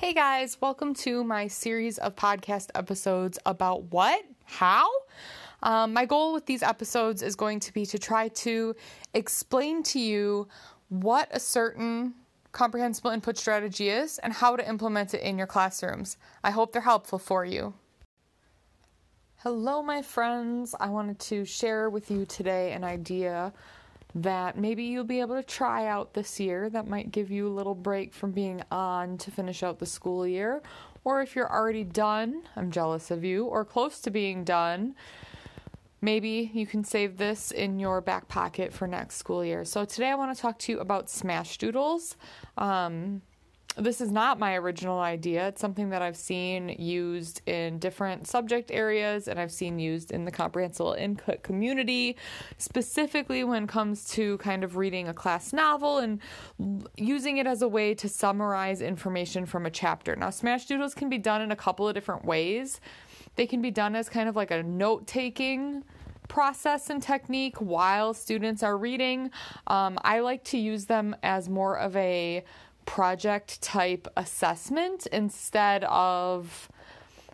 Hey guys, welcome to my series of podcast episodes about what? How? Um, my goal with these episodes is going to be to try to explain to you what a certain comprehensible input strategy is and how to implement it in your classrooms. I hope they're helpful for you. Hello, my friends. I wanted to share with you today an idea that maybe you'll be able to try out this year that might give you a little break from being on to finish out the school year. Or if you're already done, I'm jealous of you, or close to being done, maybe you can save this in your back pocket for next school year. So today I want to talk to you about Smashed Um, this is not my original idea. It's something that I've seen used in different subject areas and I've seen used in the comprehensible input community, specifically when it comes to kind of reading a class novel and using it as a way to summarize information from a chapter. Now, smash doodles can be done in a couple of different ways. They can be done as kind of like a note taking process and technique while students are reading. Um, I like to use them as more of a project type assessment instead of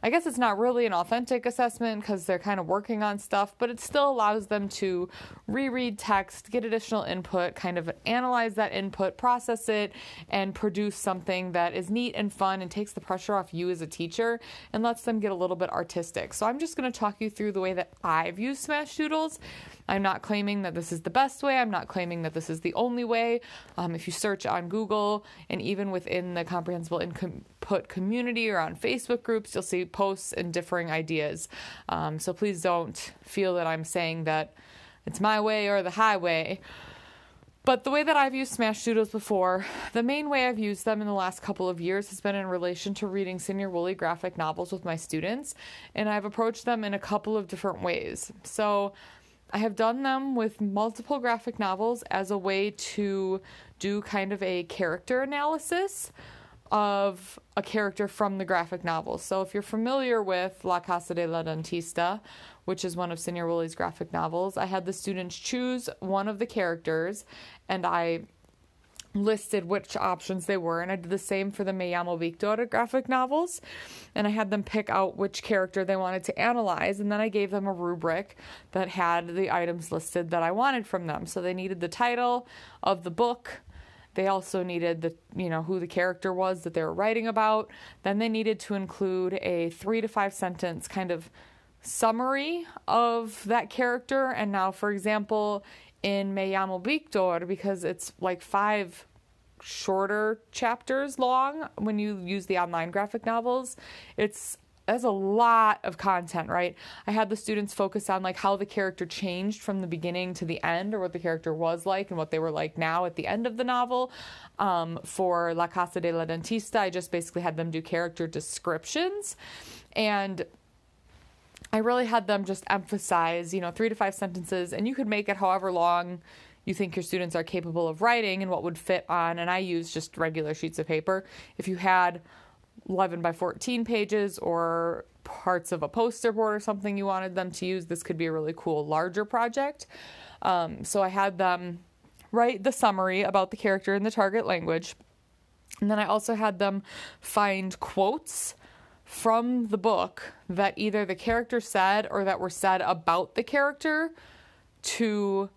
I guess it's not really an authentic assessment because they're kind of working on stuff, but it still allows them to reread text, get additional input, kind of analyze that input, process it, and produce something that is neat and fun and takes the pressure off you as a teacher and lets them get a little bit artistic. So I'm just going to talk you through the way that I've used Smash Doodles. I'm not claiming that this is the best way. I'm not claiming that this is the only way. Um, if you search on Google and even within the comprehensible input community or on Facebook groups, you'll see posts and differing ideas. Um, so please don't feel that I'm saying that it's my way or the highway. But the way that I've used Smash Doodles before, the main way I've used them in the last couple of years has been in relation to reading Señor Wooly graphic novels with my students, and I've approached them in a couple of different ways. So I have done them with multiple graphic novels as a way to do kind of a character analysis of a character from the graphic novel. So if you're familiar with La Casa de la Dentista, which is one of Señor Wooly's graphic novels, I had the students choose one of the characters and I listed which options they were, and I did the same for the Me llamo Victor graphic novels. And I had them pick out which character they wanted to analyze, and then I gave them a rubric that had the items listed that I wanted from them. So they needed the title of the book. They also needed the, you know, who the character was that they were writing about. Then they needed to include a three to five sentence kind of summary of that character. And now, for example, in Me llamo Victor because it's like five shorter chapters long when you use the online graphic novels. It's that's a lot of content, right? I had the students focus on like how the character changed from the beginning to the end, or what the character was like and what they were like now at the end of the novel. Um, for La Casa de la Dentista, I just basically had them do character descriptions, and I really had them just emphasize, you know, three to five sentences, and you could make it however long you think your students are capable of writing and what would fit on. And I use just regular sheets of paper. If you had 11 by 14 pages or parts of a poster board or something you wanted them to use, this could be a really cool larger project. Um, so I had them write the summary about the character in the target language. And then I also had them find quotes from the book that either the character said or that were said about the character to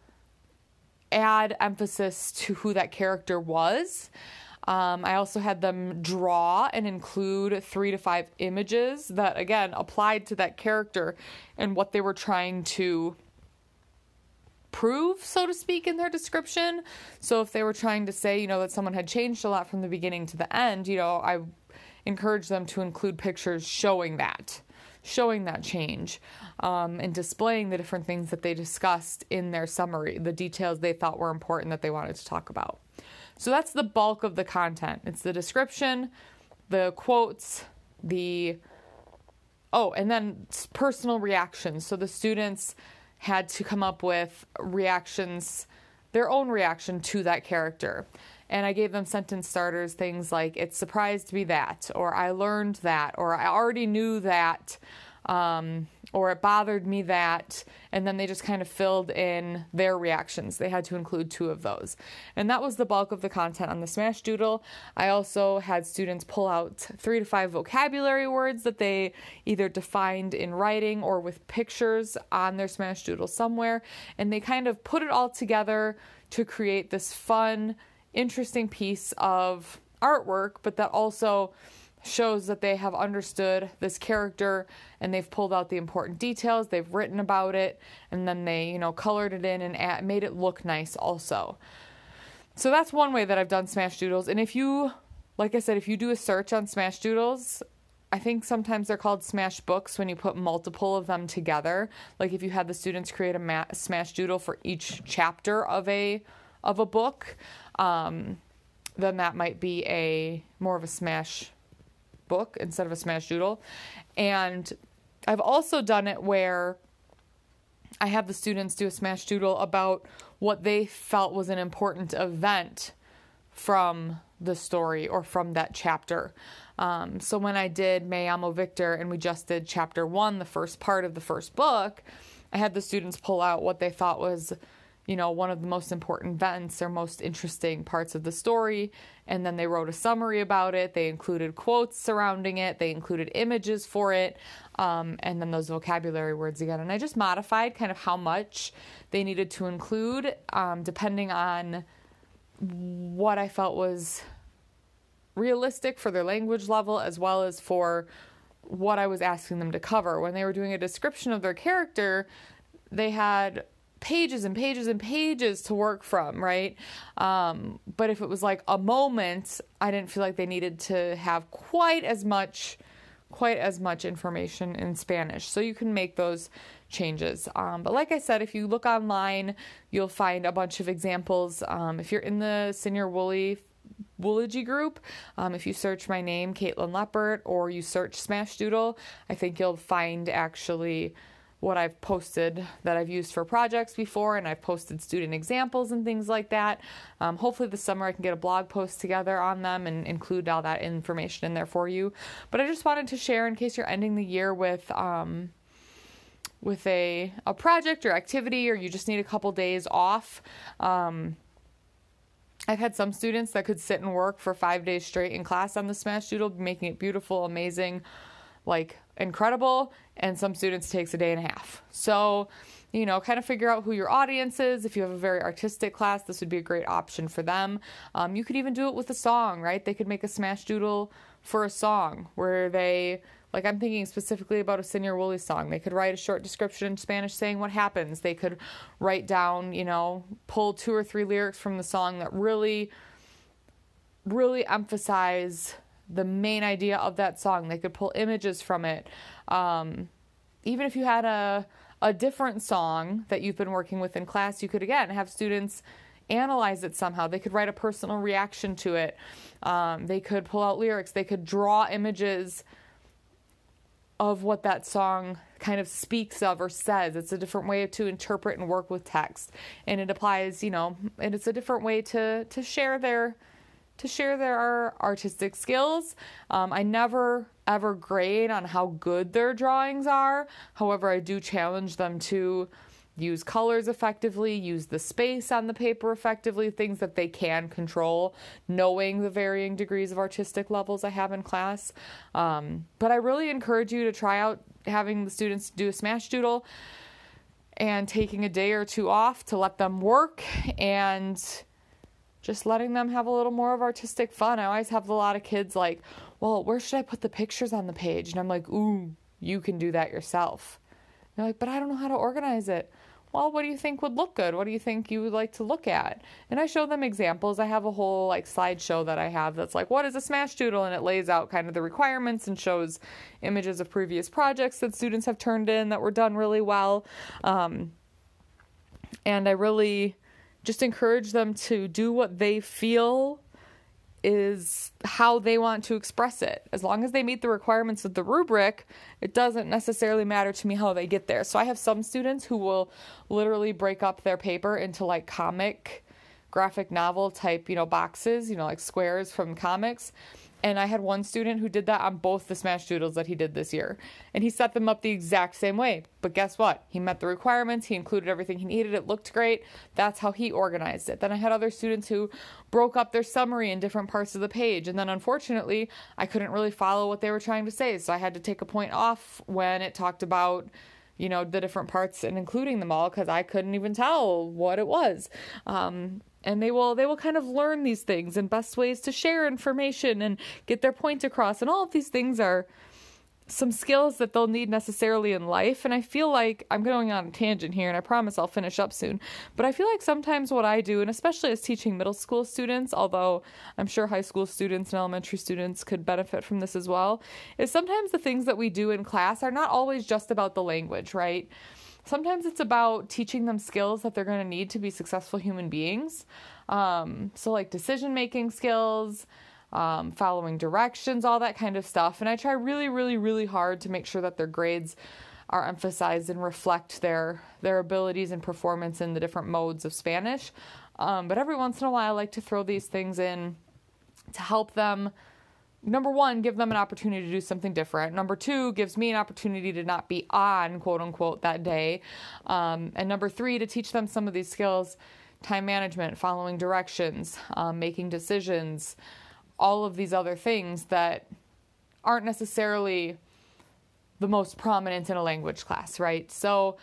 add emphasis to who that character was. Um, I also had them draw and include three to five images that, again, applied to that character and what they were trying to prove, so to speak, in their description. So if they were trying to say, you know, that someone had changed a lot from the beginning to the end, you know, I encourage them to include pictures showing that, showing that change, um, and displaying the different things that they discussed in their summary, the details they thought were important that they wanted to talk about. So that's the bulk of the content. It's the description, the quotes, the oh, and then personal reactions. So the students had to come up with reactions, their own reaction to that character and I gave them sentence starters, things like, it surprised me that, or I learned that, or I already knew that. Um, or it bothered me that, and then they just kind of filled in their reactions. They had to include two of those. And that was the bulk of the content on the Smash Doodle. I also had students pull out three to five vocabulary words that they either defined in writing or with pictures on their Smash Doodle somewhere, and they kind of put it all together to create this fun, interesting piece of artwork, but that also shows that they have understood this character and they've pulled out the important details, they've written about it, and then they, you know, colored it in and add, made it look nice also. So that's one way that I've done Smash Doodles. And if you, like I said, if you do a search on Smash Doodles, I think sometimes they're called Smash Books when you put multiple of them together. Like if you had the students create a ma- Smash Doodle for each chapter of a of a book, um, then that might be a more of a Smash book instead of a smash doodle. And I've also done it where I have the students do a smash doodle about what they felt was an important event from the story or from that chapter. Um, so when I did Me llamo Victor and we just did chapter one, the first part of the first book, I had the students pull out what they thought was you know, one of the most important events or most interesting parts of the story. And then they wrote a summary about it. They included quotes surrounding it, they included images for it, um, and then those vocabulary words again. And I just modified kind of how much they needed to include um, depending on what I felt was realistic for their language level as well as for what I was asking them to cover. When they were doing a description of their character, they had pages and pages and pages to work from, right? Um, but if it was like a moment, I didn't feel like they needed to have quite as much quite as much information in Spanish. So you can make those changes. Um, but like I said, if you look online, you'll find a bunch of examples. Um, if you're in the Señor Wooly Woology group. Um, if you search my name, Kaitlin Leppert, or you search Smash Doodle, I think you'll find actually what I've posted that I've used for projects before, and I've posted student examples and things like that. Um, hopefully, this summer I can get a blog post together on them and include all that information in there for you. But I just wanted to share in case you're ending the year with. Um, with a, a project or activity, or you just need a couple days off. Um, I've had some students that could sit and work for five days straight in class on the Smash Doodle, making it beautiful, amazing, like incredible and some students takes a day and a half. So you know kind of figure out who your audience is. If you have a very artistic class this would be a great option for them. Um, you could even do it with a song right? They could make a smash doodle for a song where they like i'm thinking specifically about a Señor Wooly song. They could write a short description in spanish saying what happens. They could write down you know pull two or three lyrics from the song that really really emphasize the main idea of that song. They could pull images from it. Um, even if you had a a different song that you've been working with in class, you could again have students analyze it somehow. They could write a personal reaction to it. Um, they could pull out lyrics. They could draw images of what that song kind of speaks of or says. It's a different way to interpret and work with text, and it applies, you know, and it's a different way to to share their to share their artistic skills. Um, I never ever grade on how good their drawings are. However, I do challenge them to use colors effectively, use the space on the paper effectively, things that they can control, knowing the varying degrees of artistic levels I have in class. Um, but I really encourage you to try out having the students do a smash doodle and taking a day or two off to let them work and just letting them have a little more of artistic fun. I always have a lot of kids like, well, where should I put the pictures on the page? And I'm like, ooh, you can do that yourself. And they're like, but I don't know how to organize it. Well, what do you think would look good? What do you think you would like to look at? And I show them examples. I have a whole like slideshow that I have that's like, what is a smash doodle? And it lays out kind of the requirements and shows images of previous projects that students have turned in that were done really well. Um, and I really just encourage them to do what they feel is how they want to express it. As long as they meet the requirements of the rubric, it doesn't necessarily matter to me how they get there. So I have some students who will literally break up their paper into like comic graphic novel type, you know, boxes, you know, like squares from comics. And I had one student who did that on both the smash doodles that he did this year. And he set them up the exact same way. But guess what? He met the requirements, he included everything he needed, it looked great. That's how he organized it. Then I had other students who broke up their summary in different parts of the page. And then unfortunately, I couldn't really follow what they were trying to say. So I had to take a point off when it talked about you know the different parts and including them all because I couldn't even tell what it was. Um, and they will they will kind of learn these things and best ways to share information and get their point across. And all of these things are some skills that they'll need necessarily in life. And i feel like i'm going on a tangent here and i promise i'll finish up soon. But i feel like sometimes what i do and especially as teaching middle school students although i'm sure high school students and elementary students could benefit from this as well is sometimes the things that we do in class are not always just about the language right sometimes it's about teaching them skills that they're going to need to be successful human beings. Um, so, like decision making skills, um, following directions, all that kind of stuff. And I try really, really, really hard to make sure that their grades are emphasized and reflect their their abilities and performance in the different modes of Spanish. Um, but every once in a while, I like to throw these things in to help them number one, give them an opportunity to do something different. Number two, gives me an opportunity to not be on, quote unquote, that day. Um, and number three, to teach them some of these skills time management, following directions, um, making decisions, all of these other things that aren't necessarily the most prominent in a language class, right? So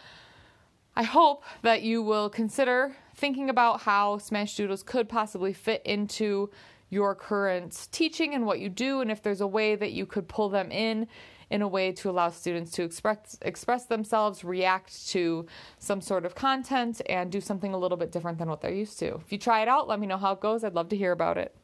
I hope that you will consider thinking about how Smash Doodles could possibly fit into your current teaching and what you do, and if there's a way that you could pull them in in a way to allow students to express express themselves, react to some sort of content, and do something a little bit different than what they're used to. If you try it out, let me know how it goes. I'd love to hear about it.